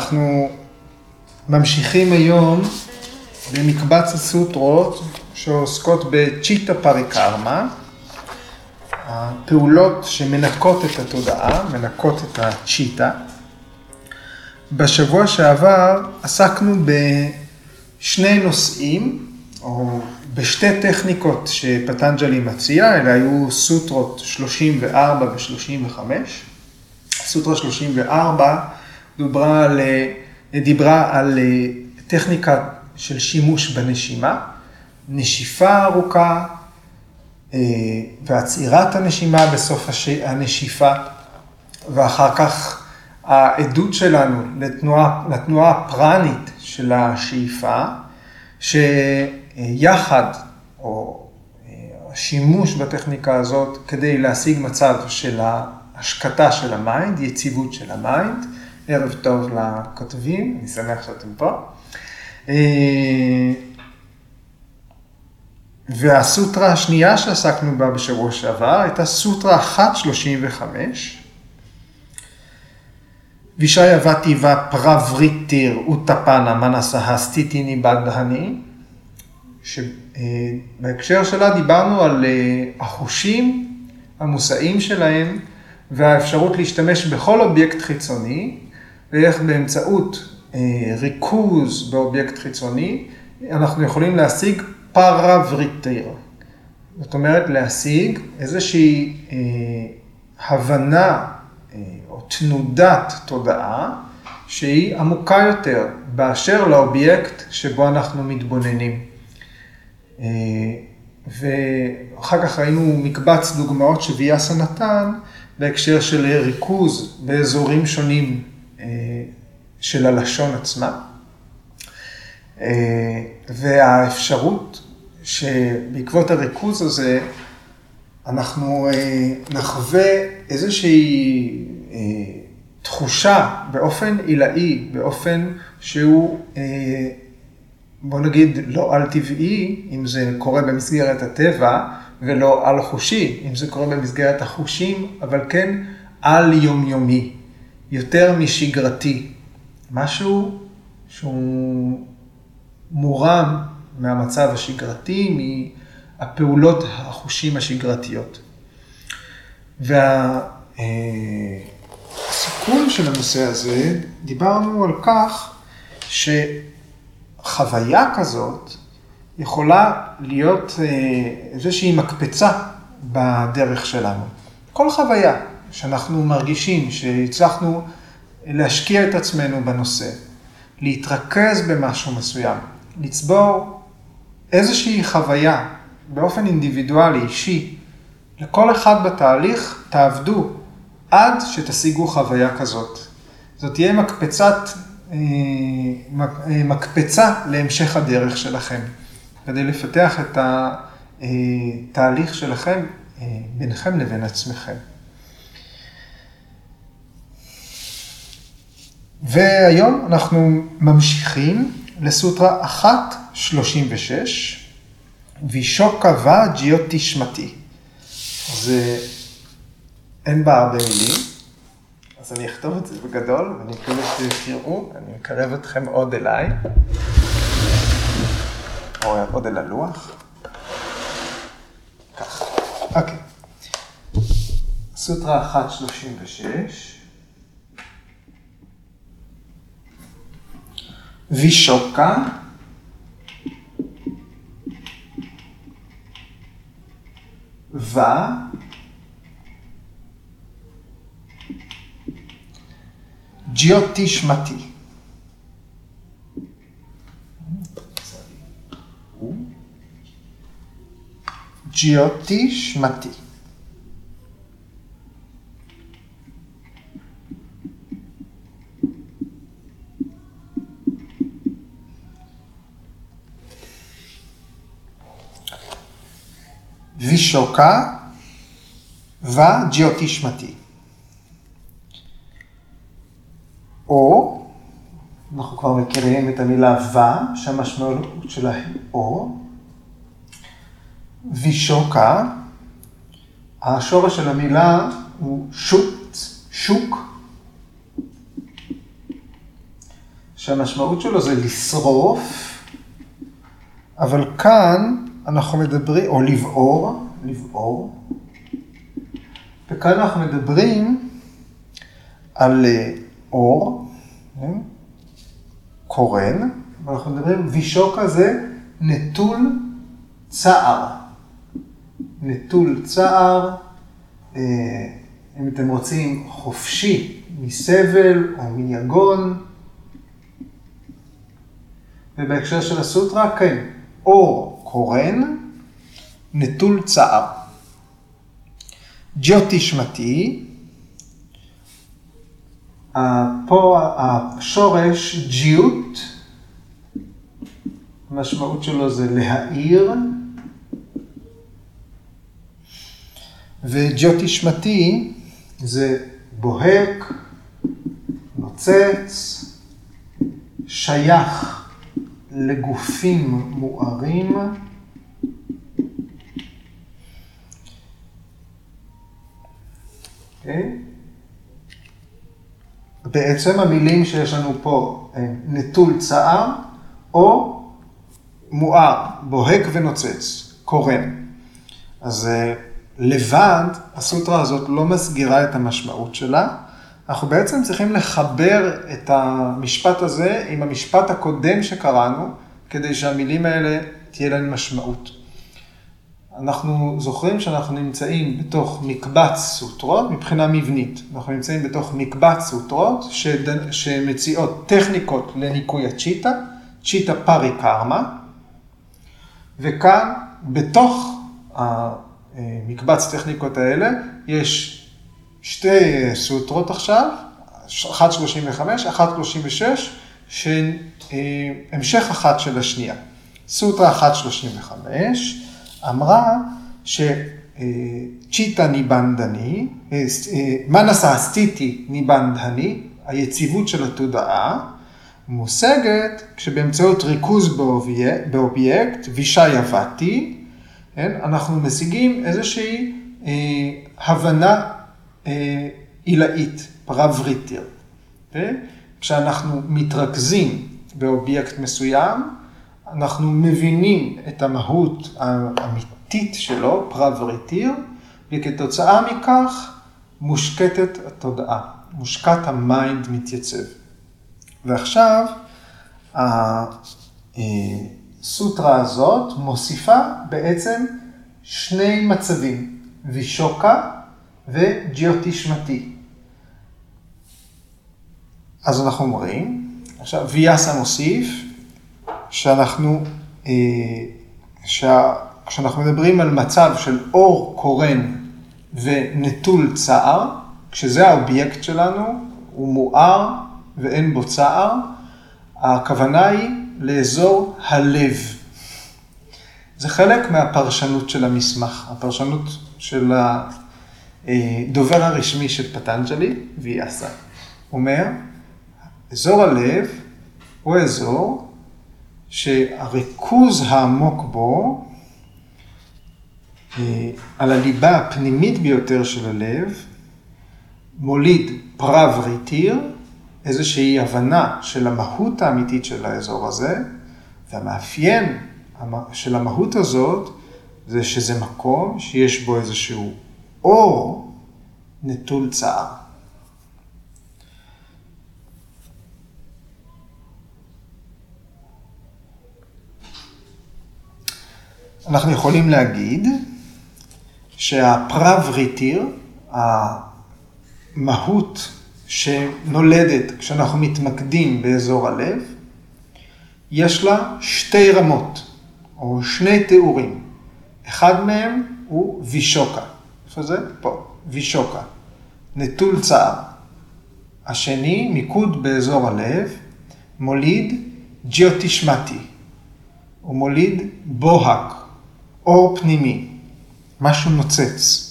אנחנו ממשיכים היום במקבץ הסוטרות שעוסקות בצ'יטה פריקרמה, הפעולות שמנקות את התודעה, מנקות את הצ'יטה. בשבוע שעבר עסקנו בשני נושאים, או בשתי טכניקות שפטנג'לי מציע, אלה היו סוטרות 34 ו-35. סוטרה 34 דוברה על, דיברה על טכניקה של שימוש בנשימה, נשיפה ארוכה ועצירת הנשימה בסוף הנשיפה, ואחר כך העדות שלנו לתנועה, לתנועה הפרנית של השאיפה, שיחד, או השימוש בטכניקה הזאת כדי להשיג מצב של השקטה של ה mind, יציבות של ה mind. ערב טוב לכותבים, אני שמח שאתם פה. והסוטרה השנייה שעסקנו בה בשבוע שעבר הייתה סוטרה 1.35. विषयवती वा प्रवृत्तिरुत्पन्ना मनसः स्थितिनिबन्धनी, שבהקשר שלה דיברנו על החושים המושאים שלהם והאפשרות להשתמש בכל אובייקט חיצוני, ואיך באמצעות ריכוז באובייקט חיצוני, אנחנו יכולים להשיג प्रवृत्तिर्. זאת אומרת, להשיג איזושהי הבנה או תנודת תודעה שהיא עמוקה יותר באשר לאובייקט שבו אנחנו מתבוננים. ואחר כך ראינו מקבץ דוגמאות שוויאסה נתן בהקשר של ריכוז באזורים שונים של הלשון עצמה. והאפשרות שבעקבות הריכוז הזה אנחנו נחווה איזושהי תחושה באופן עילאי, באופן שהוא, בוא נגיד, לא על-טבעי, אם זה קורה במסגרת הטבע, ולא על-חושי, אם זה קורה במסגרת החושים, אבל כן על-יומיומי, יותר משגרתי, משהו שהוא מורם מהמצב השגרתי, מהפעולות החושים השגרתיות. והסיכום של הנושא הזה, דיברנו על כך שחוויה כזאת יכולה להיות איזושהי מקפצה בדרך שלנו. כל חוויה שאנחנו מרגישים שהצלחנו להשקיע את עצמנו בנושא, להתרכז במשהו מסוים, לצבור איזושהי חוויה באופן אינדיבידואלי, אישי, לכל אחד בתהליך תעבדו עד שתשיגו חוויה כזאת. זאת תהיה מקפצת, מקפצה להמשך הדרך שלכם, כדי לפתח את התהליך שלכם ביניכם לבין עצמכם. והיום אנחנו ממשיכים לסוטרה 1.36, וישוקה ו ג'יוטי שמתי. זה, אין בה הרבה מילים, אז אני אכתוב את זה בגדול, ואני מקווה שתראו, אני מקרב אתכם עוד אליי, או עוד אל הלוח. ככה, אוקיי. סוטרה 1.36. וישוקה, ו, ג'יוטישמתי. ג'יוטישמתי. וישוקה וג'יוטישמתי. או, אנחנו כבר מכירים את המילה ו, שהמשמעות שלה היא או. וישוקה, השורש של המילה הוא שוט, שוק. שהמשמעות שלו זה לשרוף, אבל כאן אנחנו מדברים, או לבעור, לבעור, וכאן אנחנו מדברים על אה, אור, כן? קורן, ואנחנו מדברים, וישוקה זה נטול צער. נטול צער, אה, אם אתם רוצים, חופשי מסבל או מיגון. ובהקשר של הסוטרה, כן, אור קורן, נטול צער. ג'יוטישמתי, פה השורש ג'יות, המשמעות שלו זה להאיר, וג'יוטישמתי זה בוהק, נוצץ, שייך לגופים מוארים. אוקיי? בעצם המילים שיש לנו פה הם נטול צער או מואר, בוהק ונוצץ, קורן. אז אה, לבד, הסוטרה הזאת לא מסגירה את המשמעות שלה. אנחנו בעצם צריכים לחבר את המשפט הזה עם המשפט הקודם שקראנו, כדי שהמילים האלה תהיה להן משמעות. אנחנו זוכרים שאנחנו נמצאים בתוך מקבץ סוטרות מבחינה מבנית. אנחנו נמצאים בתוך מקבץ סוטרות שד... שמציעות טכניקות לניקוי הצ'יטה, צ'יטה פארי קרמה, וכאן בתוך המקבץ טכניקות האלה יש שתי סוטרות עכשיו, 1.35, 1.36, שהן המשך אחת של השנייה. סוטרה 1.35 אמרה שצ'יטה ניבנדני, מנסה אסטיטי ניבנדני, היציבות של התודעה, מושגת כשבאמצעות ריכוז באובייקט, विषयवती, כן, אנחנו משיגים איזושהי אה, הבנה אה, עילאית, प्रवृत्तिर्. כן? כשאנחנו מתרכזים באובייקט מסוים, אנחנו מבינים את המהות האמיתית שלו, प्रवृत्तिर्, וכתוצאה מכך מושקטת התודעה, מושקט ה mind מתייצב. ועכשיו, הסוטרה הזאת מוסיפה בעצם שני מצבים, विशोका ו ज्योतिष्मती. אז אנחנו אומרים, עכשיו ויאסה מוסיף, שאנחנו, אה, כשאנחנו מדברים על מצב של אור קורן ונטול צער, כשזה האובייקט שלנו, הוא מואר ואין בו צער, הכוונה היא לאזור הלב. זה חלק מהפרשנות של המסמך, הפרשנות של הדובר הרשמי של פטנג'לי, ויאסה. אומר, אזור הלב הוא אזור שהריכוז העמוק בו, אה, על הליבה הפנימית ביותר של הלב, מוליד פרב ריטיר, איזושהי הבנה של המהות האמיתית של האזור הזה, והמאפיין של המהות הזאת זה שזה מקום שיש בו איזשהו אור נטול צער. אנחנו יכולים להגיד שהפרב ריטיר, המהות שנולדת כשאנחנו מתמקדים באזור הלב, יש לה שתי רמות, או שני תיאורים. אחד מהם הוא וישוקה. איפה זה? פה. וישוקה. נטול צער. השני, מיקוד באזור הלב, מוליד ג'יוטישמטי. הוא מוליד בוהק, אור פנימי, משהו נוצץ.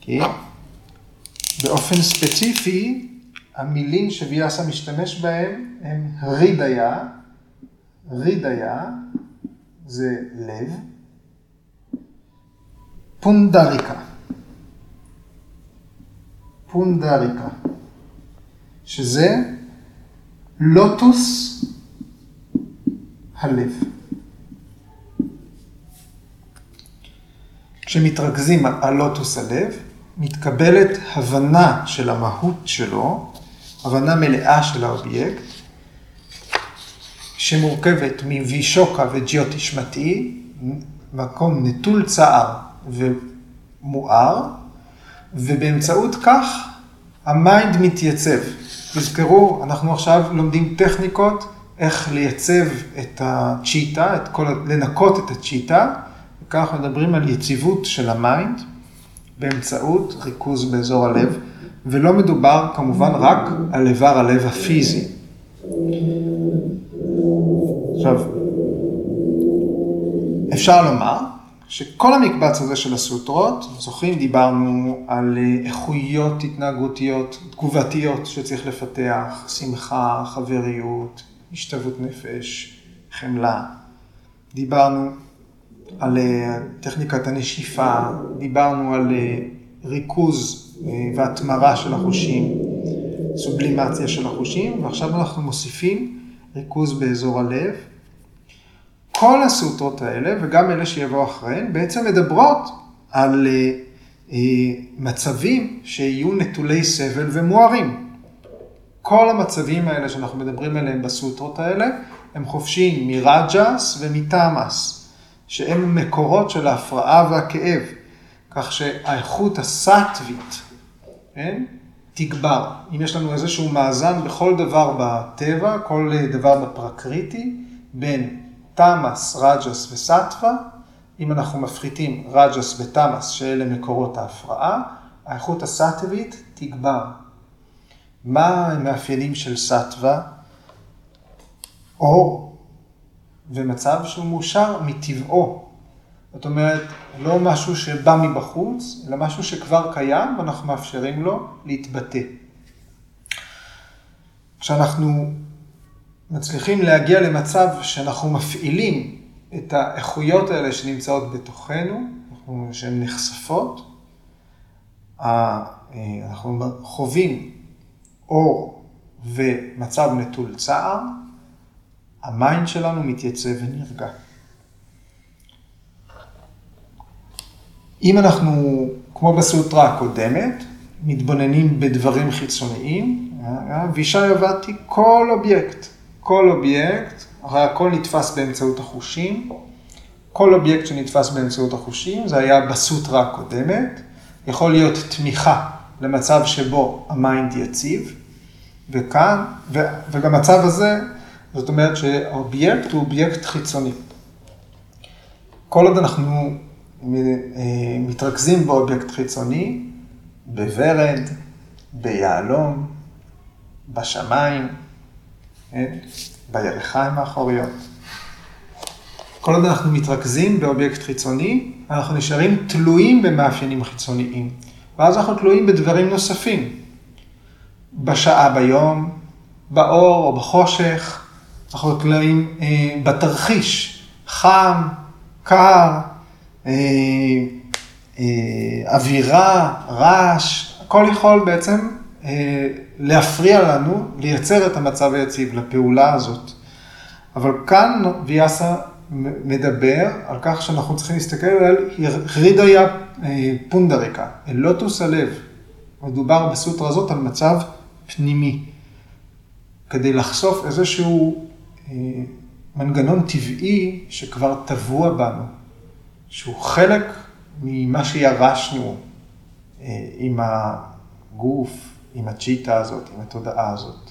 Okay. אוקיי? באופן ספציפי, המילים שוויאסה משתמש בהם הם רידיה, רידיה זה לב, פונדריקה, פונדריקה, שזה לוטוס הלב. כשמתרכזים על לוטוס הלב, מתקבלת הבנה של המהות שלו, הבנה מלאה של האובייקט, שמורכבת מווישוקה וג'יוטי שמתי, מקום נטול צער ומואר, ובאמצעות כך ה mind מתייצב. תזכרו, אנחנו עכשיו לומדים טכניקות איך לייצב את ה चित्त, את כל, לנקות את ה चित्त, וכך מדברים על יציבות של ה mind באמצעות ריכוז באזור הלב, ולא מדובר כמובן רק על איבר הלב הפיזי. עכשיו, אפשר לומר שכל המקבץ הזה של הסוטרות, זוכרים, דיברנו על איכויות התנהגותיות, תגובתיות שצריך לפתח, שמחה, חבריות, השתוות נפש, חמלה. דיברנו על אה, טכניקת הנשיפה, דיברנו על אה, ריכוז אה, והתמרה של החושים, סובלימציה של החושים, ועכשיו אנחנו מוסיפים ריכוז באזור הלב. כל הסוטרות האלה, וגם אלה שיבואו אחריהן, בעצם מדברות על מצבים שיהיו נטולי סבל ומוארים. כל המצבים האלה שאנחנו מדברים עליהם בסוטרות האלה, הם חופשיים מרג'ס ומתמאס, שהם מקורות של ההפרעה והכאב, כך שהאיכות הסטווית, כן, תגבר. אם יש לנו איזשהו מאזן בכל דבר בטבע, כל דבר בפרקריטי, בין תמאס, רג'ס וסטווה, אם אנחנו מפחיתים רג'ס ותמאס, שאלה מקורות ההפרעה, האיכות הסטווית תגבר. מה המאפיינים של סטווה? אור ומצב שהוא מאושר מטבעו. זאת אומרת, לא משהו שבא מבחוץ, אלא משהו שכבר קיים ואנחנו מאפשרים לו להתבטא. כשאנחנו מצליחים להגיע למצב שאנחנו מפעילים את האיכויות האלה שנמצאות בתוכנו, שהן נחשפות, אנחנו חווים אור ומצב נטול צער, ה mind שלנו מתייצב ונרגע. אם אנחנו, כמו בסוטרה הקודמת, מתבוננים בדברים חיצוניים, विषयवती כל אובייקט, כל אובייקט, הרי הכל נתפס באמצעות החושים, כל אובייקט שנתפס באמצעות החושים, זה היה בסוטרה הקודמת, יכול להיות תמיכה למצב שבו ה mind יציב, וכאן, ו, וגם הזה, זאת אומרת שהאובייקט הוא אובייקט חיצוני. כל עוד אנחנו אה, מתרכזים באובייקט חיצוני, בוורד, ביהלום, בשמיים, כן? בירכיים האחוריות. כל עוד אנחנו מתרכזים באובייקט חיצוני, אנחנו נשארים תלויים במאפיינים חיצוניים. ואז אנחנו תלויים בדברים נוספים. בשעה ביום, באור או בחושך, אנחנו תלויים אה, בתרחיש, חם, קר, אה, אה, אווירה, רעש, הכל יכול בעצם אה, להפריע לנו לייצר את המצב היציב, לפעולה הזאת. אבל כאן ויאסה מדבר על כך שאנחנו צריכים להסתכל על הרידיה אה, פונדריקה, אל לוטוס הלב. מדובר בסוטרה הזאת על מצב פנימי, כדי לחשוף איזשהו מנגנון טבעי שכבר טבוע בנו, שהוא חלק ממה שירשנו אה, עם הגוף, עם הצ'יטה הזאת, עם התודעה הזאת.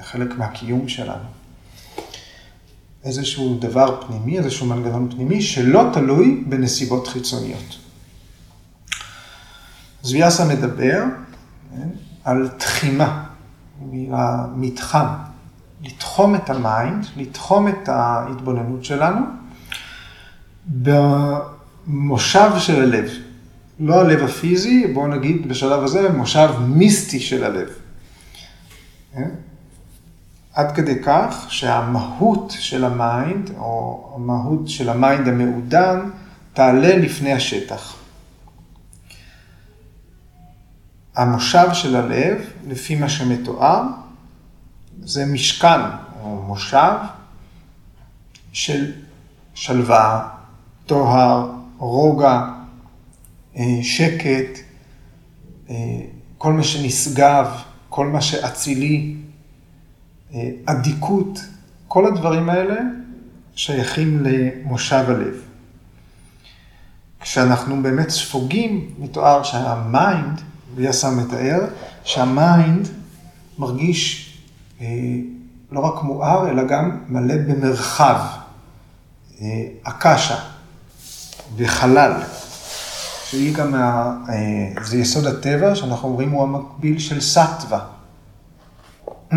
חלק מהקיום שלנו. איזשהו דבר פנימי, איזשהו מנגנון פנימי, שלא תלוי בנסיבות חיצוניות. אז ויאסה מדבר כן, על תחימה, מתחם, לתחום את ה mind, לתחום את ההתבוננות שלנו במושב של הלב. לא הלב הפיזי, בואו נגיד בשלב הזה, מושב מיסטי של הלב. כן? עד כדי כך שהמהות של ה mind, או המהות של ה mind המעודן, תעלה לפני השטח. המושב של הלב, לפי מה שמתואר, זה משכן או מושב של שלווה, טוהר, רוגע, אה, שקט, אה, כל מה שנשגב, כל מה שאצילי, אה, אדיקות, כל הדברים האלה שייכים למושב הלב. כשאנחנו באמת ספוגים, מתואר שה mind, ויאסה מתאר, שה mind מרגיש לא רק מואר, אלא גם מלא במרחב, אה, הקשה וחלל, שהיא גם, מה, אה, זה יסוד הטבע, שאנחנו אומרים הוא המקביל של סטווה.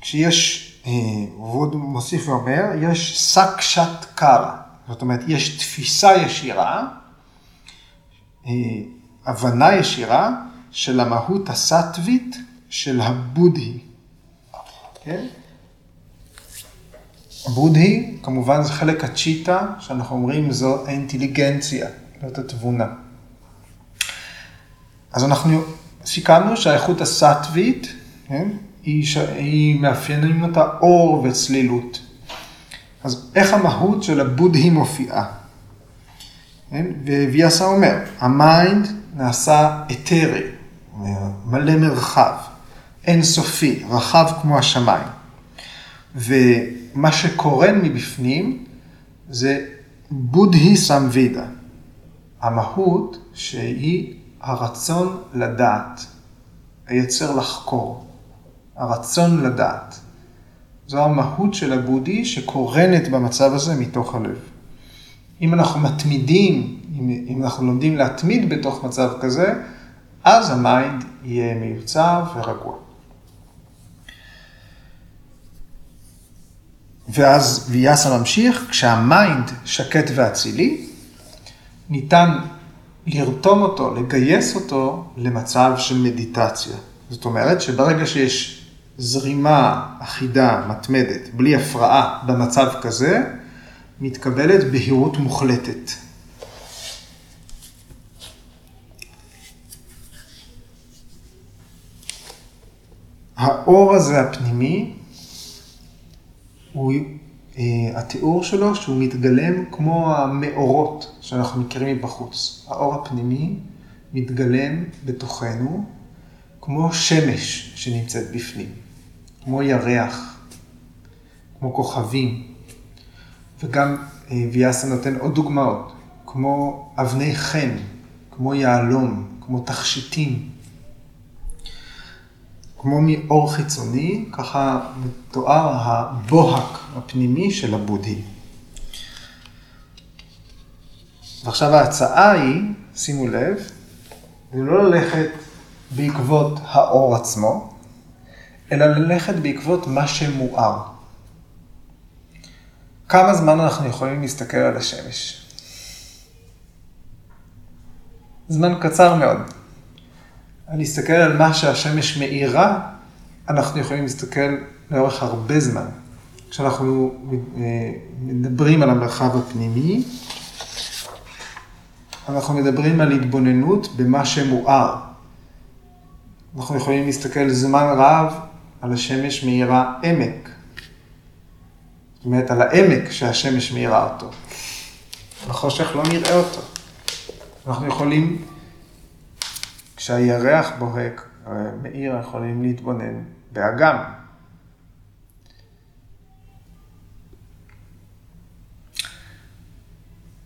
כשיש, אה, והוא מוסיף ואומר, יש סקשת קרה, זאת אומרת, יש תפיסה ישירה, אה, הבנה ישירה של המהות הסטווית של הבודהי. כן? बुद्धि, כמובן זה חלק ה चित्त, שאנחנו אומרים זו האינטליגנציה, זאת התבונה. אז אנחנו סיכמנו שהאיכות הסטווית, כן? היא, ש... היא מאפיינים אותה אור וצלילות. אז איך המהות של ה बुद्धि מופיעה? כן? וויאסה אומר, ה mind נעשה אתרי, מלא מרחב, אינסופי, רחב כמו השמיים. ומה שקורן מבפנים זה בודהי סמווידה, המהות שהיא הרצון לדעת, היצר לחקור. הרצון לדעת. זו המהות של הבודי שקורנת במצב הזה מתוך הלב. אם אנחנו מתמידים, אם, אם אנחנו לומדים להתמיד בתוך מצב כזה, אז ה mind יהיה מיוצב ורגוע. ואז ויאסה ממשיך, כשה mind שקט ואצילי, ניתן לרתום אותו, לגייס אותו למצב של מדיטציה. זאת אומרת שברגע שיש זרימה אחידה, מתמדת, בלי הפרעה במצב כזה, מתקבלת בהירות מוחלטת. האור הזה הפנימי, הוא, uh, התיאור שלו שהוא מתגלם כמו המאורות שאנחנו מכירים מבחוץ. האור הפנימי מתגלם בתוכנו כמו שמש שנמצאת בפנים. כמו ירח, כמו כוכבים, וגם אה, ויאסה נותן עוד דוגמאות, כמו אבני חן, כמו יהלום, כמו תכשיטים. כמו מאור חיצוני, ככה מתואר הבוהק הפנימי של הבודהי. ועכשיו ההצעה היא, שימו לב, זה לא ללכת בעקבות האור עצמו, אלא ללכת בעקבות מה שמואר. כמה זמן אנחנו יכולים להסתכל על השמש? זמן קצר מאוד. להסתכל על מה שהשמש מאירה, אנחנו יכולים להסתכל לאורך הרבה זמן. כשאנחנו אה, מדברים על המרחב הפנימי, אנחנו מדברים על התבוננות במה שמואר. אנחנו יכולים להסתכל זמן רב על השמש מאירה עמק. זאת אומרת, על העמק שהשמש מאירה אותו. בחושך לא נראה אותו. אנחנו יכולים, כשהירח בוהק, מאיר, יכולים להתבונן באגם.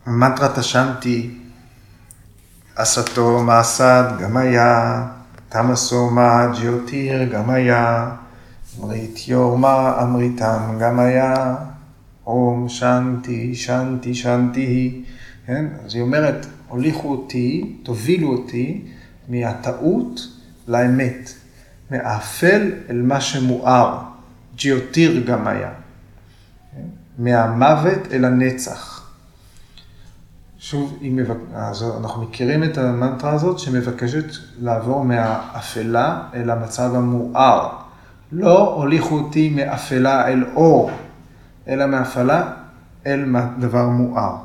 מנטרת השנתי, עשתו מעשד, גם היה, תמסו מה גם היה. אמרית יורמה אמריתם גם היה, אום שנתי, שנתי, שנתי, כן? אז היא אומרת, הוליכו אותי, תובילו אותי מהטעות לאמת, מהאפל אל מה שמואר, ג'יוטיר גם היה? מהמוות אל הנצח. שוב. אז אנחנו מכירים את המנטרה הזאת שמבקשת לעבור מהאפלה אל המצב המואר. לא הוליכו אותי מאפלה אל אור, אלא מאפלה אל דבר מואר.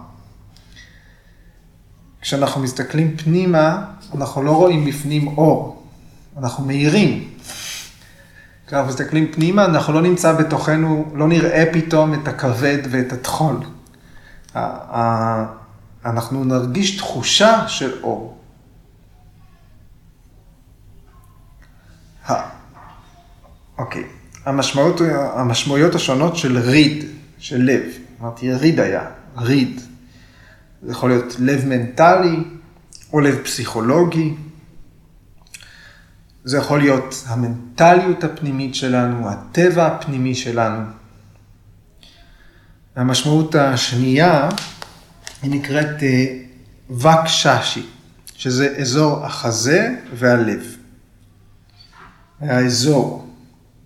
כשאנחנו מסתכלים פנימה, אנחנו לא רואים בפנים אור, אנחנו מאירים. כשאנחנו מסתכלים פנימה, אנחנו לא נמצא בתוכנו, לא נראה פתאום את הכבד ואת הטחול. אנחנו נרגיש תחושה של אור. אוקיי, המשמעות, המשמעויות השונות של ריד, של לב. אמרתי, ריד היה, ריד. זה יכול להיות לב מנטלי או לב פסיכולוגי. זה יכול להיות המנטליות הפנימית שלנו, הטבע הפנימי שלנו. המשמעות השנייה היא נקראת וקששי, שזה אזור החזה והלב. האזור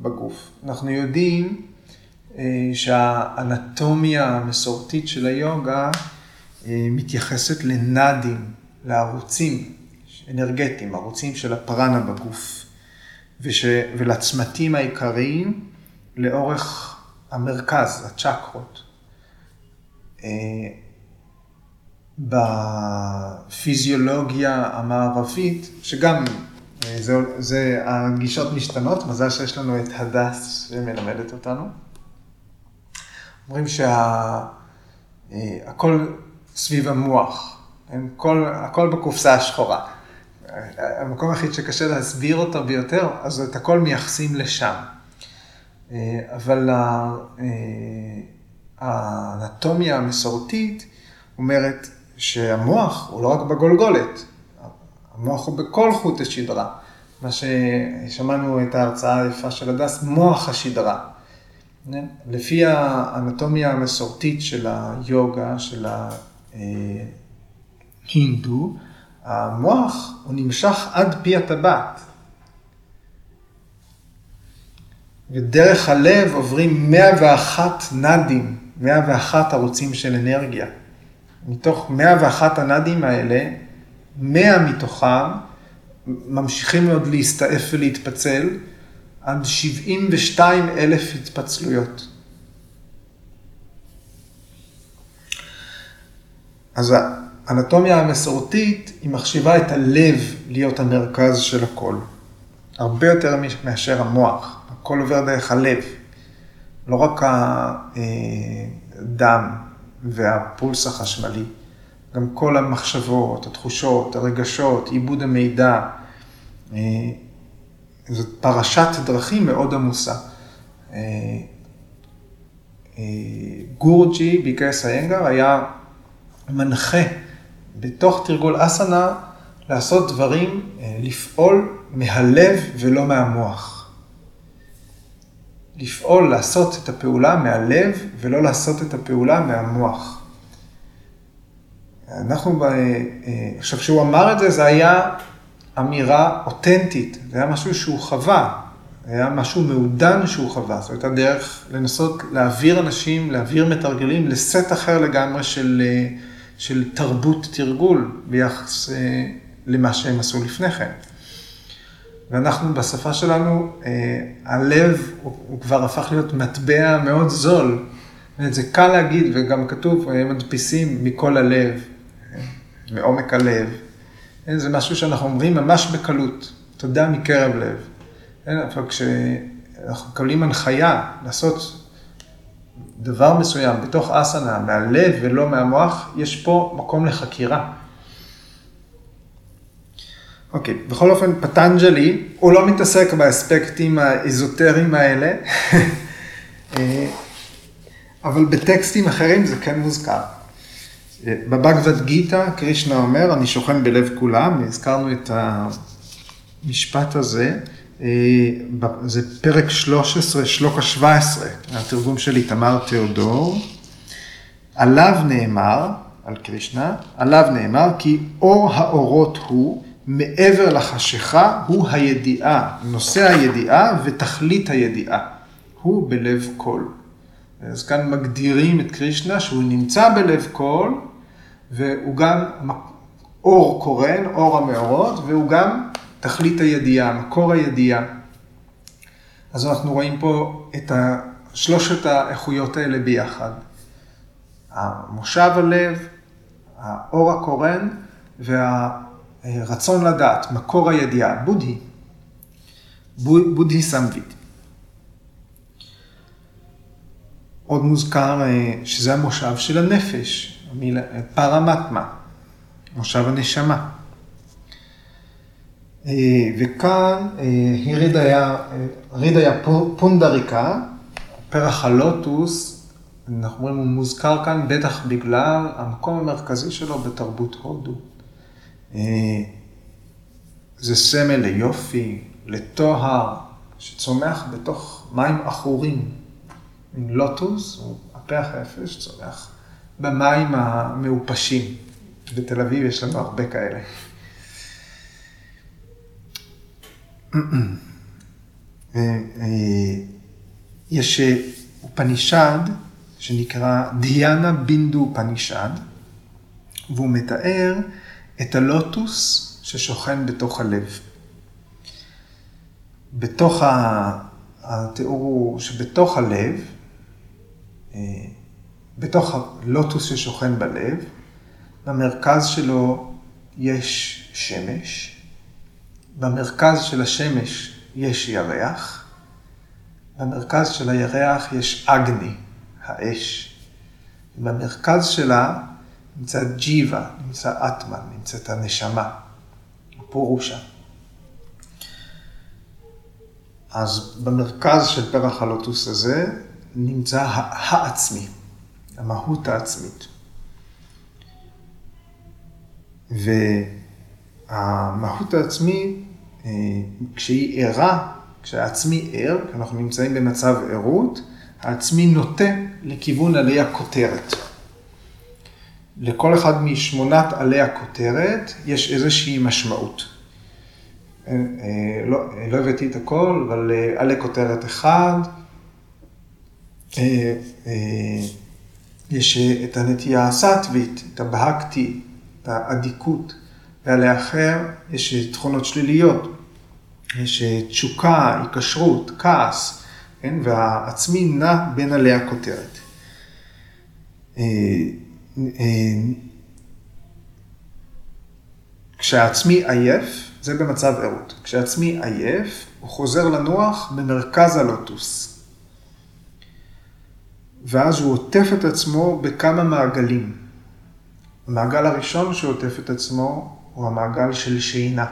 בגוף. אנחנו יודעים שהאנטומיה המסורתית של היוגה מתייחסת לנאדים, לערוצים אנרגטיים, ערוצים של הפרנה בגוף, וש... ולצמתים העיקריים לאורך המרכז, הצ'קרות. בפיזיולוגיה המערבית, שגם זה, זה הגישות משתנות, מזל שיש לנו את הדס שמלמדת אותנו. אומרים שהכל שה... סביב המוח, כל, הכל בקופסה השחורה. המקום היחיד שקשה להסביר אותו ביותר, אז את הכל מייחסים לשם. אבל האנטומיה המסורתית אומרת שהמוח הוא לא רק בגולגולת, המוח הוא בכל חוט השדרה. מה ששמענו את ההרצאה היפה של הדס, מוח השדרה. לפי האנטומיה המסורתית של היוגה, של ההינדו, המוח הוא נמשך עד פי הטבעת. ודרך הלב עוברים 101 נדים, 101 ערוצים של אנרגיה. מתוך 101 הנדים האלה, 100 מתוכם ממשיכים עוד להסתעף ולהתפצל עד 72 אלף התפצלויות. אז האנטומיה המסורתית, היא מחשיבה את הלב להיות המרכז של הכל. הרבה יותר מאשר המוח, הכל עובר דרך הלב. לא רק הדם והפולס החשמלי, גם כל המחשבות, התחושות, הרגשות, עיבוד המידע. זאת פרשת דרכים מאוד עמוסה. גורג'י ביקס איינגר היה מנחה בתוך תרגול אסנה לעשות דברים, לפעול מהלב ולא מהמוח. לפעול, לעשות את הפעולה מהלב ולא לעשות את הפעולה מהמוח. אנחנו, ב... עכשיו, כשהוא אמר את זה, זה היה אמירה אותנטית, זה היה משהו שהוא חווה, זה היה משהו מעודן שהוא חווה, זאת הייתה דרך לנסות להעביר אנשים, להעביר מתרגלים לסט אחר לגמרי של, של תרבות תרגול ביחס למה שהם עשו לפני כן. ואנחנו בשפה שלנו, הלב הוא כבר הפך להיות מטבע מאוד זול. זה קל להגיד, וגם כתוב, מדפיסים מכל הלב, מעומק הלב. זה משהו שאנחנו אומרים ממש בקלות, תודה מקרב לב. אבל כשאנחנו מקבלים הנחיה לעשות דבר מסוים בתוך אסנה, מהלב ולא מהמוח, יש פה מקום לחקירה. אוקיי, okay, בכל אופן, פטנג'לי, הוא לא מתעסק באספקטים האזוטריים האלה, אבל בטקסטים אחרים זה כן מוזכר. בבגבד גיתא, קרישנה אומר, אני שוכן בלב כולם, הזכרנו את המשפט הזה, זה פרק 13, שלוק ה-17, התרגום של איתמר תיאודור. עליו נאמר, על קרישנה, עליו נאמר, כי אור האורות הוא, מעבר לחשיכה, הוא הידיעה, נושא הידיעה ותכלית הידיעה. הוא בלב כל. אז כאן מגדירים את קרישנה שהוא נמצא בלב כל, והוא גם אור קורן, אור המאורות, והוא גם תכלית הידיעה, מקור הידיעה. אז אנחנו רואים פה את שלושת האיכויות האלה ביחד. המושב הלב, האור הקורן והרצון לדעת, מקור הידיעה, בודהי. בודהיסמבית. עוד מוזכר אה, שזה המושב של הנפש, פרמטמה, מושב הנשמה. אה, וכאן הירידיה אה, פונדריקה, פרח הלוטוס, אנחנו אומרים, הוא מוזכר כאן בטח בגלל המקום המרכזי שלו בתרבות הודו. זה סמל ליופי, לטוהר, שצומח בתוך מים עכורים. לוטוס, הוא הפרח היפה שצומח במים המעופשים. בתל אביב יש לנו הרבה כאלה. אה, יש אופנישד שנקרא דיאנה בינדו אופנישד, והוא מתאר את הלוטוס ששוכן בתוך הלב. בתוך התיאור הוא שבתוך הלב, אה, בתוך הלוטוס ששוכן בלב, במרכז שלו יש שמש, במרכז של השמש יש ירח, במרכז של הירח יש אגני, האש. במרכז שלה נמצא ג'יבה, נמצא אטמן, נמצאת הנשמה, פורושה. אז במרכז של פרח הלוטוס הזה נמצא העצמי, המהות העצמית. והמהות העצמי, אה, כשהיא ערה, כשהעצמי ער, כשאנחנו נמצאים במצב ערות, העצמי נוטה לכיוון עלי הכותרת. לכל אחד משמונת עלי הכותרת יש איזושהי משמעות. אה, לא, לא הבאתי את הכל, אבל אה, עלי כותרת אחד, יש את הנטייה הסטווית, את הבהקתי, את האדיקות, ולאחר יש תכונות שליליות, יש תשוקה, היקשרות, כעס, כן? והעצמי נע בין עלי הכותרת. אה, אה, כשהעצמי עייף, זה במצב ערות. כשהעצמי עייף, הוא חוזר לנוח במרכז הלוטוס. ואז הוא עוטף את עצמו בכמה מעגלים. המעגל הראשון שעוטף את עצמו הוא המעגל של שינה.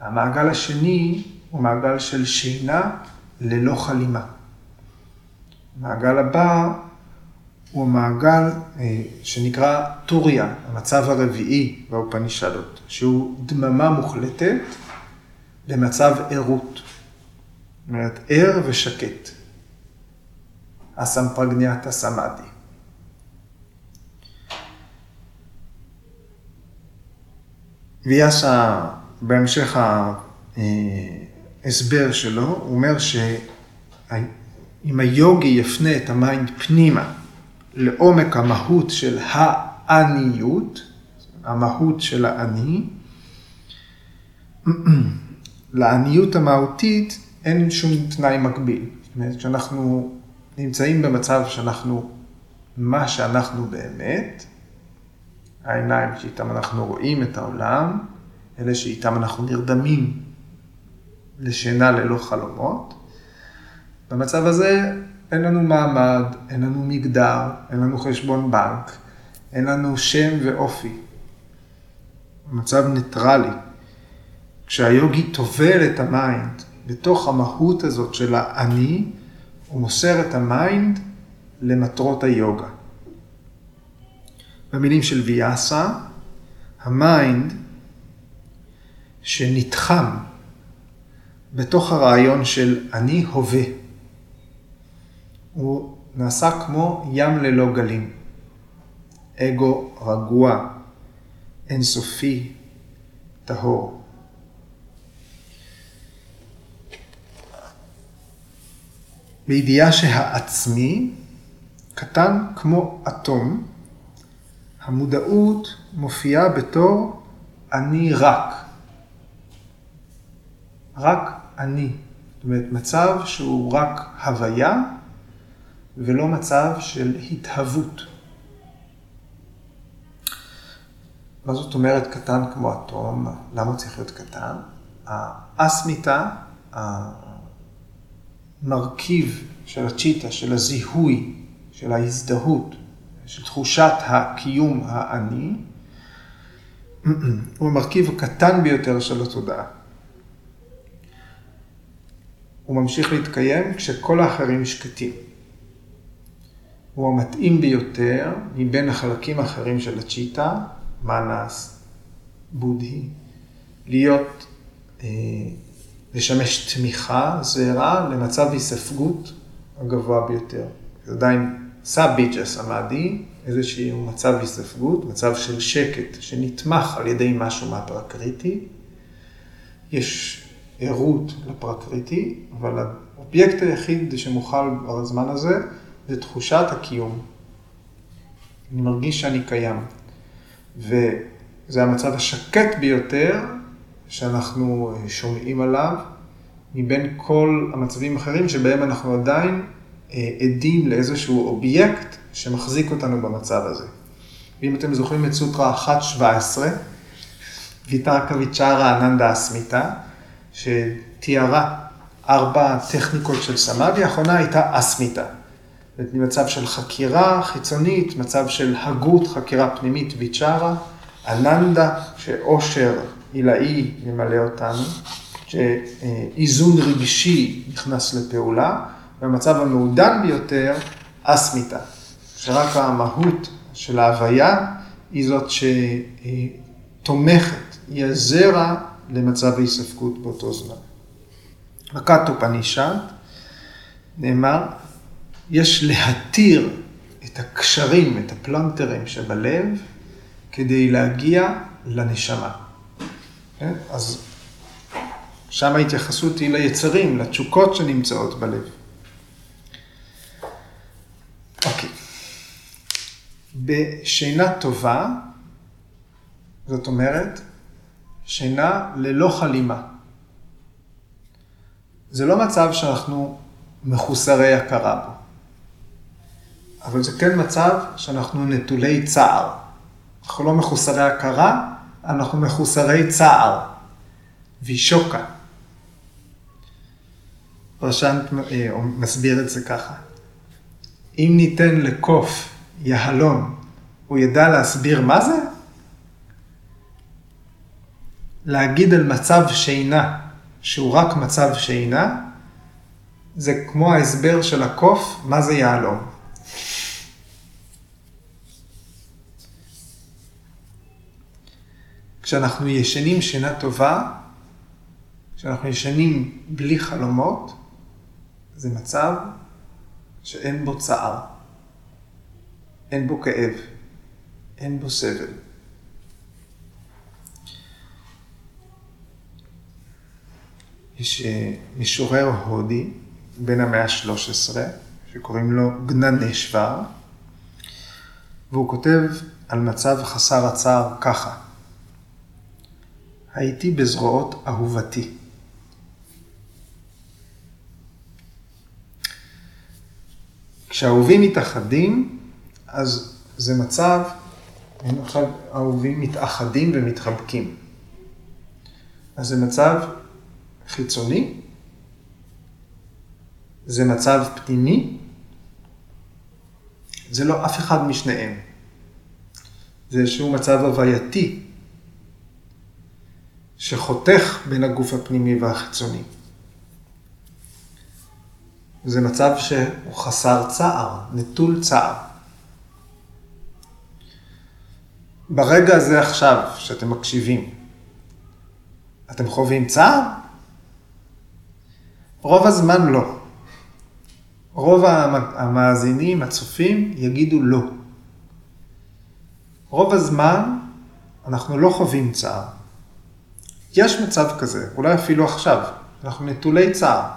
המעגל השני הוא מעגל של שינה ללא חלימה. המעגל הבא הוא המעגל אה, שנקרא טוריה, המצב הרביעי באופנישדות, שהוא דממה מוחלטת במצב ערות. זאת אומרת, ער ושקט. אסמפרגניאטה סמאדי. ויאסה, בהמשך ההסבר שלו, הוא אומר שאם היוגי יפנה את ה mind פנימה לעומק המהות של העניות, המהות של האני, לעניות המהותית אין שום תנאי מקביל. זאת אומרת, כשאנחנו נמצאים במצב שאנחנו, מה שאנחנו באמת, העיניים שאיתם אנחנו רואים את העולם, אלה שאיתם אנחנו נרדמים לשינה ללא חלומות. במצב הזה אין לנו מעמד, אין לנו מגדר, אין לנו חשבון בנק, אין לנו שם ואופי. מצב ניטרלי. כשהיוגי טובל את ה mind בתוך המהות הזאת של האני, הוא מוסר את ה mind למטרות היוגה. במילים של ויאסה, ה mind שנתחם בתוך הרעיון של אני הווה. הוא נעשה כמו ים ללא גלים. אגו רגוע, אינסופי, טהור. בידיעה שהעצמי קטן כמו אטום, המודעות מופיעה בתור אני רק. רק אני. זאת אומרת, מצב שהוא רק הוויה ולא מצב של התהוות. מה זאת אומרת קטן כמו אטום? למה צריך להיות קטן? האסמיתה, המרכיב של הצ'יטה, של הזיהוי, של ההזדהות, של תחושת הקיום האני, הוא המרכיב הקטן ביותר של התודעה. הוא ממשיך להתקיים כשכל האחרים שקטים. הוא המתאים ביותר מבין החלקים האחרים של הצ'יטה, מנס, בודהי, להיות, אה, לשמש תמיכה זהירה למצב היספגות הגבוה ביותר. זה עדיין סאביג'ה סמאדי, איזשהו מצב היספגות, מצב של שקט שנתמך על ידי משהו מהפרקריטי. יש ערות לפרקריטי, אבל האובייקט היחיד שמוכר בזמן הזה זה תחושת הקיום. אני מרגיש שאני קיים. וזה המצב השקט ביותר שאנחנו שומעים עליו, מבין כל המצבים האחרים שבהם אנחנו עדיין אה, עדים לאיזשהו אובייקט שמחזיק אותנו במצב הזה. ואם אתם זוכרים את סוטרה 1.17, ויתרקה ויצ'רה אננדה אסמיתה, שתיארה ארבע טכניקות של סמאדי, האחרונה הייתה אסמיתה. מצב של חקירה חיצונית, מצב של הגות, חקירה פנימית ויצ'רה, אננדה, שאושר עילאי ממלא אותנו, שאיזון רגשי נכנס לפעולה, והמצב המעודן ביותר, אסמיתה, שרק המהות של ההוויה היא זאת שתומכת, היא הזרע למצב ההיספקות באותו זמן. בקאטו פנישת נאמר, יש להתיר את הקשרים, את הפלונטרים שבלב, כדי להגיע לנשמה. כן? אז שם ההתייחסות היא ליצרים, לתשוקות שנמצאות בלב. אוקיי. בשינה טובה, זאת אומרת, שינה ללא חלימה. זה לא מצב שאנחנו מחוסרי הכרה בו, אבל זה כן מצב שאנחנו נטולי צער. אנחנו לא מחוסרי הכרה, אנחנו מחוסרי צער. וישוקה. פרשנט אה, מסביר את זה ככה. אם ניתן לקוף יהלום, הוא ידע להסביר מה זה? להגיד על מצב שינה, שהוא רק מצב שינה, זה כמו ההסבר של הקוף, מה זה יהלום. כשאנחנו ישנים שינה טובה, כשאנחנו ישנים בלי חלומות, זה מצב שאין בו צער, אין בו כאב, אין בו סבל. יש אה, משורר הודי, בן המאה ה-13, שקוראים לו גננשוור, והוא כותב על מצב חסר הצער ככה: הייתי בזרועות אהובתי. כשאהובים מתאחדים, אז זה מצב, עכשיו אהובים מתאחדים ומתחבקים. אז זה מצב חיצוני, זה מצב פנימי, זה לא אף אחד משניהם. זה איזשהו מצב הווייתי, שחותך בין הגוף הפנימי והחיצוני. זה מצב שהוא חסר צער, נטול צער. ברגע הזה עכשיו, שאתם מקשיבים, אתם חווים צער? רוב הזמן לא. רוב המאזינים, הצופים, יגידו לא. רוב הזמן אנחנו לא חווים צער. יש מצב כזה, אולי אפילו עכשיו, אנחנו נטולי צער.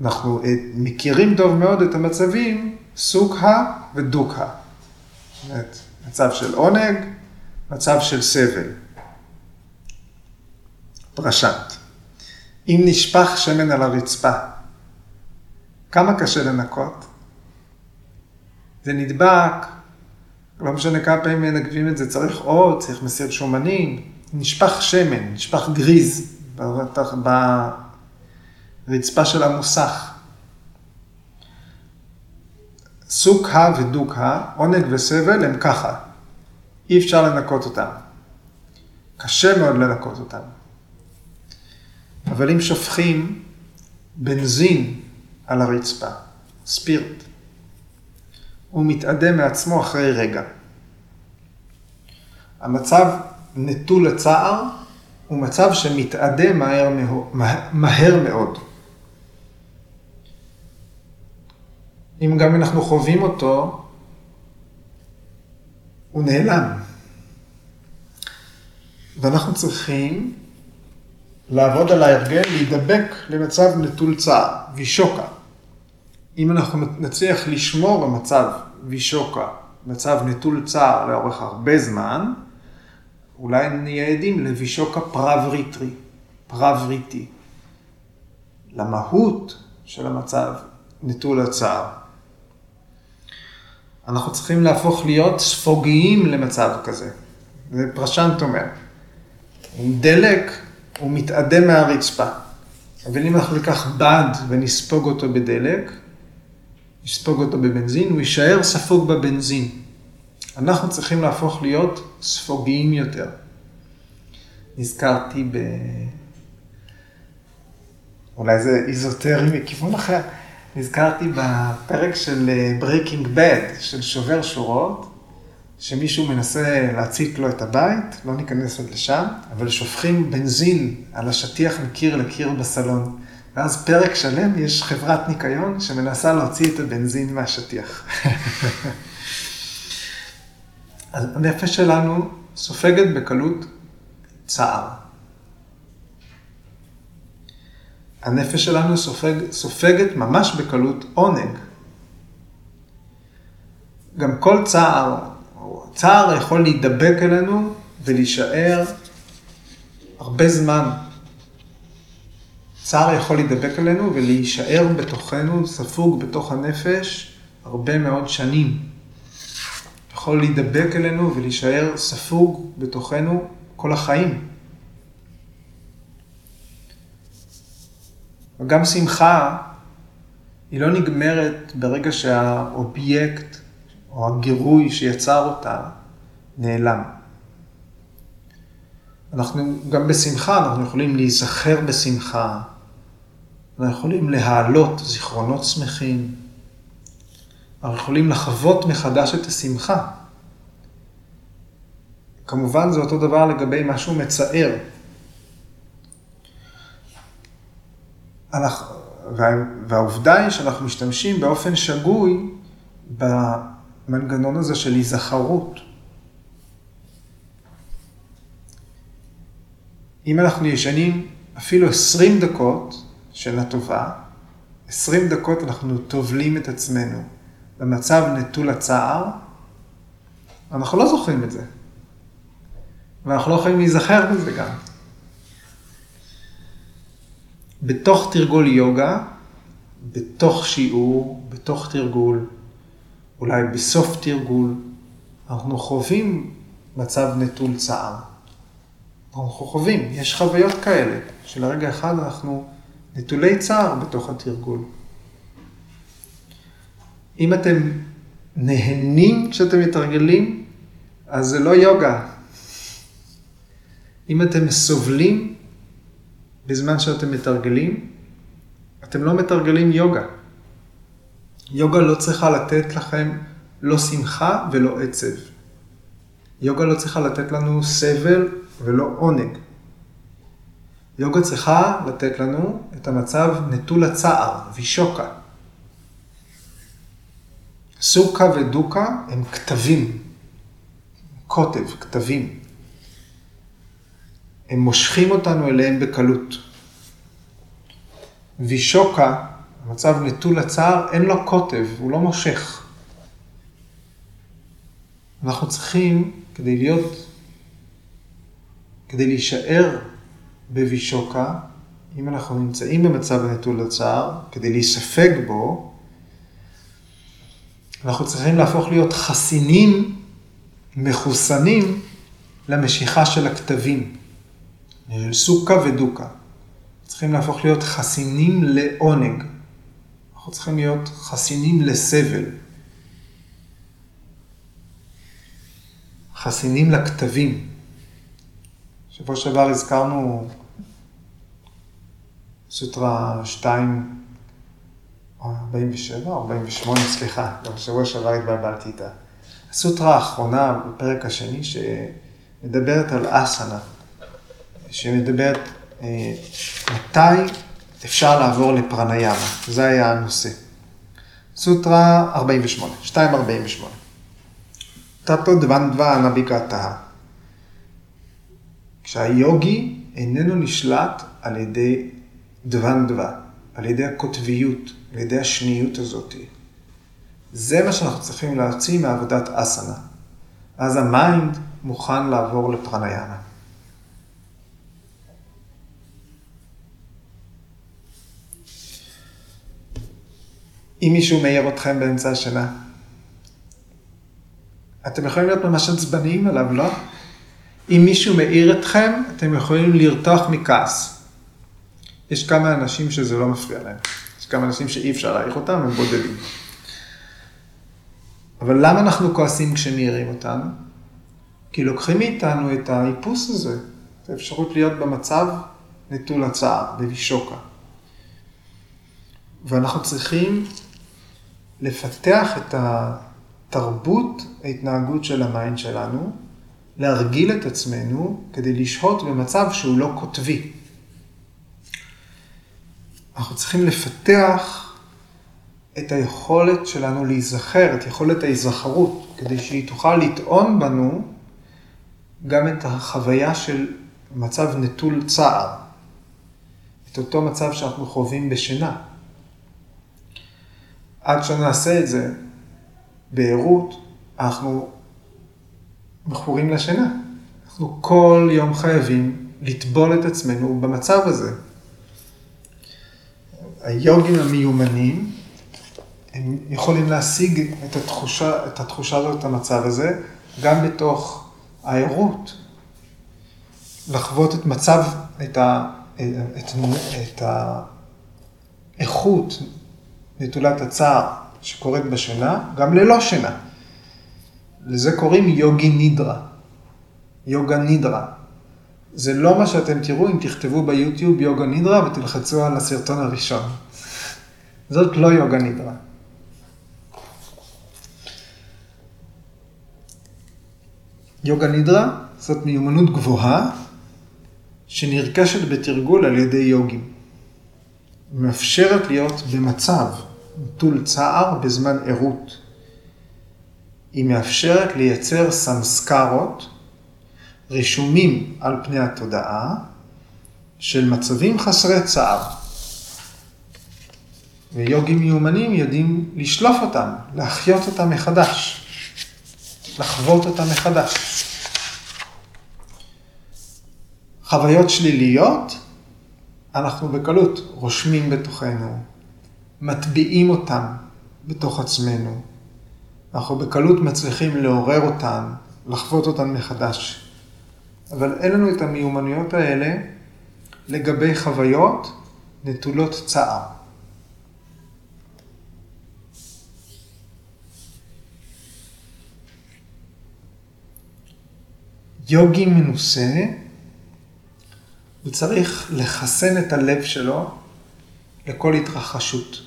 אנחנו אה, מכירים טוב מאוד את המצבים סוקה ודוקה. זאת מצב של עונג, מצב של סבל. פרשת. אם נשפך שמן על הרצפה, כמה קשה לנקות? זה נדבק, לא משנה כמה פעמים מנגבים את זה, צריך עוד, צריך מסיר שומנים, נשפך שמן, נשפך גריז ברצפה של המוסך. סוכה ודוקה, עונג וסבל הם ככה. אי אפשר לנקות אותם. קשה מאוד לנקות אותם. אבל אם שופכים בנזין על הרצפה, ספירט, הוא מתאדה מעצמו אחרי רגע. המצב נטול הצער הוא מצב שמתאדה מהר, מהר מאוד. אם גם אנחנו חווים אותו, הוא נעלם. ואנחנו צריכים לעבוד על ההרגל, להידבק למצב נטול צער, וישוקה. אם אנחנו נצליח לשמור במצב וישוקה, מצב נטול צער לאורך הרבה זמן, אולי נהיה עדים לווישוקה פרבריטרי, פרבריטי, למהות של המצב נטול הצער. אנחנו צריכים להפוך להיות ספוגיים למצב כזה. זה פרשנט אומר. עם דלק הוא מתאדה מהרצפה. אבל אם אנחנו ניקח בד ונספוג אותו בדלק, נספוג אותו בבנזין, הוא יישאר ספוג בבנזין. אנחנו צריכים להפוך להיות ספוגיים יותר. נזכרתי ב... אולי זה איזוטרי מכיוון אחר. נזכרתי בפרק של Breaking Bad, של שובר שורות, שמישהו מנסה להצית לו את הבית, לא ניכנס עוד לשם, אבל שופכים בנזין על השטיח מקיר לקיר בסלון. ואז פרק שלם יש חברת ניקיון שמנסה להוציא את הבנזין מהשטיח. אז הנפש שלנו סופגת בקלות צער. הנפש שלנו סופג, סופגת ממש בקלות עונג. גם כל צער, צער יכול להידבק אלינו ולהישאר הרבה זמן. צער יכול להידבק אלינו ולהישאר בתוכנו, ספוג בתוך הנפש, הרבה מאוד שנים. יכול להידבק אלינו ולהישאר ספוג בתוכנו כל החיים. וגם שמחה היא לא נגמרת ברגע שהאובייקט או הגירוי שיצר אותה נעלם. אנחנו גם בשמחה, אנחנו יכולים להיזכר בשמחה, אנחנו יכולים להעלות זיכרונות שמחים, אנחנו יכולים לחוות מחדש את השמחה. כמובן זה אותו דבר לגבי משהו מצער. והעובדה היא שאנחנו משתמשים באופן שגוי במנגנון הזה של היזכרות. אם אנחנו ישנים אפילו 20 דקות שינה טובה, 20 דקות אנחנו טובלים את עצמנו במצב נטול הצער, אנחנו לא זוכרים את זה. ואנחנו לא יכולים להיזכר בזה גם. בתוך תרגול יוגה, בתוך שיעור, בתוך תרגול, אולי בסוף תרגול, אנחנו חווים מצב נטול צער. אנחנו חווים, יש חוויות כאלה, שלרגע אחד אנחנו נטולי צער בתוך התרגול. אם אתם נהנים כשאתם מתרגלים, אז זה לא יוגה. אם אתם סובלים בזמן שאתם מתרגלים, אתם לא מתרגלים יוגה. יוגה לא צריכה לתת לכם לא שמחה ולא עצב. יוגה לא צריכה לתת לנו סבל ולא עונג. יוגה צריכה לתת לנו את המצב נטול הצער, וישוקה. סוכה ודוקה הם כתבים, קוטב, כתבים. הם מושכים אותנו אליהם בקלות. וישוקה, המצב נטול הצער, אין לו קוטב, הוא לא מושך. אנחנו צריכים, כדי להיות, כדי להישאר בווישוקה, אם אנחנו נמצאים במצב הנטול הצער, כדי להיספג בו, אנחנו צריכים להפוך להיות חסינים, מחוסנים, למשיכה של הכתבים. של סוכה ודוקה. צריכים להפוך להיות חסינים לעונג. אנחנו צריכים להיות חסינים לסבל. חסינים לכתבים. שבוע שעבר הזכרנו סוטרה 2, 47, 48, סליחה, גם שבוע שעבר התבלבלתי איתה. הסוטרה האחרונה בפרק השני שמדברת על אסנה, שמדברת אה, מתי אפשר לעבור לפרניאמה, זה היה הנושא. סוטרה 48, 248. טאטו דוונדווה אנביקתה. כשהיוגי איננו נשלט על ידי דוונדווה, על ידי הקוטביות, על ידי השניות הזאת. זה מה שאנחנו צריכים להוציא מעבודת אסנה. אז ה mind מוכן לעבור לפרינאמה. אם מישהו מעיר אתכם באמצע השינה, אתם יכולים להיות ממש עצבניים עליו, לא? אם מישהו מעיר אתכם, אתם יכולים לרתוח מכעס. יש כמה אנשים שזה לא מפריע להם. יש כמה אנשים שאי אפשר להעיר אותם, הם בודדים. אבל למה אנחנו כועסים כשמעירים אותנו? כי לוקחים מאיתנו את האיפוס הזה, את האפשרות להיות במצב נטול הצער, בווישוקה. ואנחנו צריכים לפתח את התרבות ההתנהגות של ה mind שלנו, להרגיל את עצמנו כדי לשהות במצב שהוא לא קוטבי. אנחנו צריכים לפתח את היכולת שלנו להיזכר, את יכולת ההיזכרות, כדי שהיא תוכל לטעון בנו גם את החוויה של מצב נטול צער, את אותו מצב שאנחנו חווים בשינה. עד שנעשה את זה בערות, אנחנו מכורים לשינה. אנחנו כל יום חייבים לטבול את עצמנו במצב הזה. היוגים המיומנים, הם יכולים להשיג את התחושה, את התחושה הזאת, את המצב הזה, גם בתוך הערות. לחוות את מצב, את, ה, את, את האיכות נטולת הצער שקורית בשינה, גם ללא שינה. לזה קוראים יוגי נידרה. יוגה נידרה. זה לא מה שאתם תראו אם תכתבו ביוטיוב יוגה נידרה ותלחצו על הסרטון הראשון. זאת לא יוגה נידרה. יוגה נידרה זאת מיומנות גבוהה שנרכשת בתרגול על ידי יוגים. מאפשרת להיות במצב נטול צער בזמן ערות. היא מאפשרת לייצר סמסקרות, רישומים על פני התודעה, של מצבים חסרי צער. ויוגים מיומנים יודעים לשלוף אותם, להחיות אותם מחדש, לחוות אותם מחדש. חוויות שליליות, אנחנו בקלות רושמים בתוכנו, מטביעים אותם בתוך עצמנו. אנחנו בקלות מצליחים לעורר אותם, לחוות אותם מחדש. אבל אין לנו את המיומנויות האלה לגבי חוויות נטולות צער. יוגי מנוסה, הוא צריך לחסן את הלב שלו לכל התרחשות.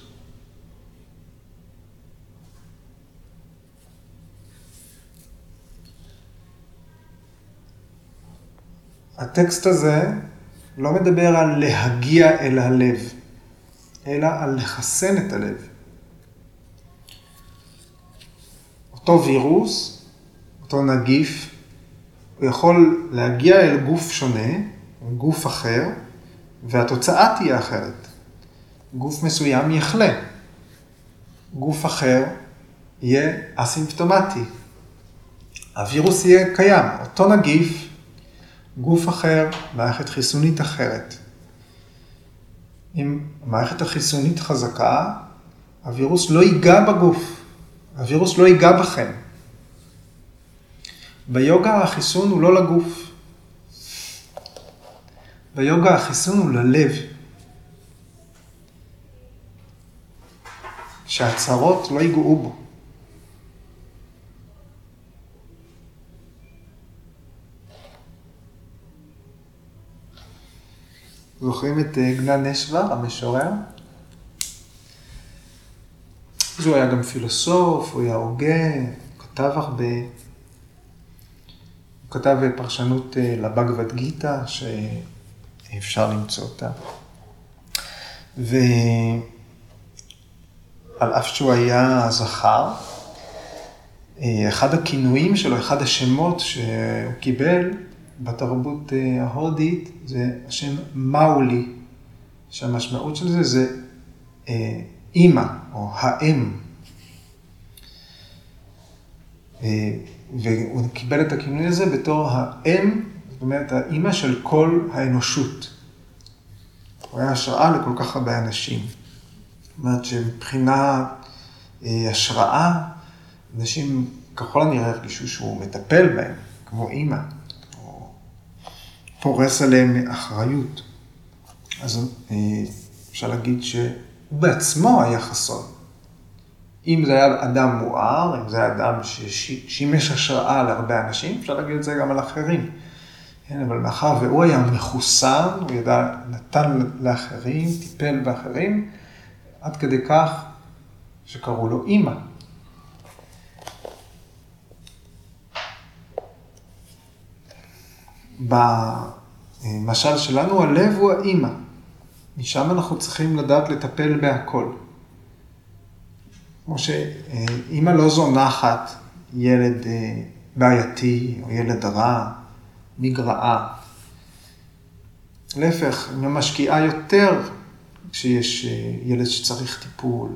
הטקסט הזה לא מדבר על להגיע אל הלב, אלא על לחסן את הלב. אותו וירוס, אותו נגיף, הוא יכול להגיע אל גוף שונה, גוף אחר, והתוצאה תהיה אחרת. גוף מסוים יחלה, גוף אחר יהיה אסימפטומטי. הווירוס יהיה קיים, אותו נגיף, גוף אחר, מערכת חיסונית אחרת. אם המערכת החיסונית חזקה, הווירוס לא ייגע בגוף, הווירוס לא ייגע בכם. ביוגה החיסון הוא לא לגוף. ביוגה החיסון הוא ללב. שהצהרות לא ייגעו בו. זוכרים את אה, גנן נשבר, המשורר? אז הוא היה גם פילוסוף, הוא היה הוגה, הוא כתב הרבה. הוא כתב פרשנות אה, לבגבד גיתא, שאפשר למצוא אותה. ועל אף שהוא היה זכר, אה, אחד הכינויים שלו, אחד השמות שהוא קיבל בתרבות אה, ההודית, זה השם מאולי, שהמשמעות של זה זה אימא, או האם. אה, והוא קיבל את הכינוי הזה בתור האם, זאת אומרת, האימא של כל האנושות. הוא היה השראה לכל כך הרבה אנשים. זאת אומרת שמבחינה אה, השראה, אנשים ככל הנראה הרגישו שהוא מטפל בהם, כמו אימא, או פורס עליהם אחריות. אז אה, אפשר להגיד שהוא בעצמו היה חסון. אם זה היה אדם מואר, אם זה היה אדם ששימש השראה להרבה אנשים, אפשר להגיד את זה גם על אחרים. כן, אבל מאחר והוא היה מחוסן, הוא ידע, נתן לאחרים, טיפל באחרים, עד כדי כך שקראו לו אימא. במשל שלנו, הלב הוא האימא. משם אנחנו צריכים לדעת לטפל בהכל. כמו שאימא לא זונחת ילד אה, בעייתי או ילד רע, נגרעה. להפך, היא משקיעה יותר כשיש אה, ילד שצריך טיפול,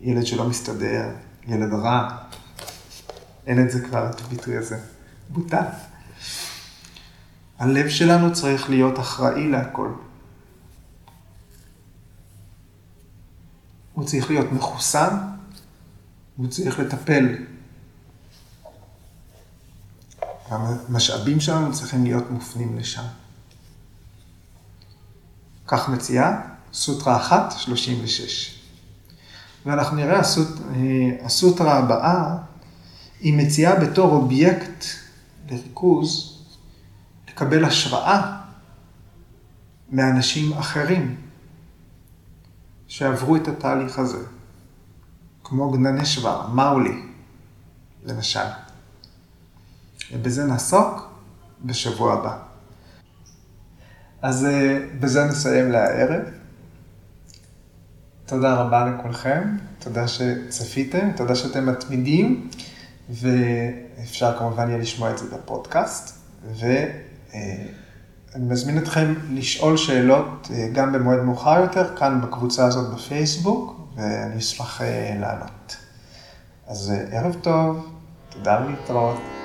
ילד שלא מסתדר, ילד רע. אין את זה כבר, את הביטוי הזה. בוטל. הלב שלנו צריך להיות אחראי להכל. הוא צריך להיות מחוסן, הוא צריך לטפל. המשאבים שלנו צריכים להיות מופנים לשם. כך מציעה סוטרה 1, 36. ואנחנו נראה הסוט, אה, הסוטרה הבאה, היא מציעה בתור אובייקט לריכוז, לקבל השראה מאנשים אחרים. שעברו את התהליך הזה, כמו גנני שוואר, מאולי, למשל. ובזה נעסוק בשבוע הבא. אז אה, בזה נסיים להערב. תודה רבה לכולכם, תודה שצפיתם, תודה שאתם מתמידים, ואפשר כמובן יהיה לשמוע את זה בפודקאסט. ו... אה, מזמין אתכם לשאול שאלות אה, גם במועד מאוחר יותר, כאן בקבוצה הזאת בפייסבוק, ואני אשמח לענות. אז ערב טוב, תודה להתראות.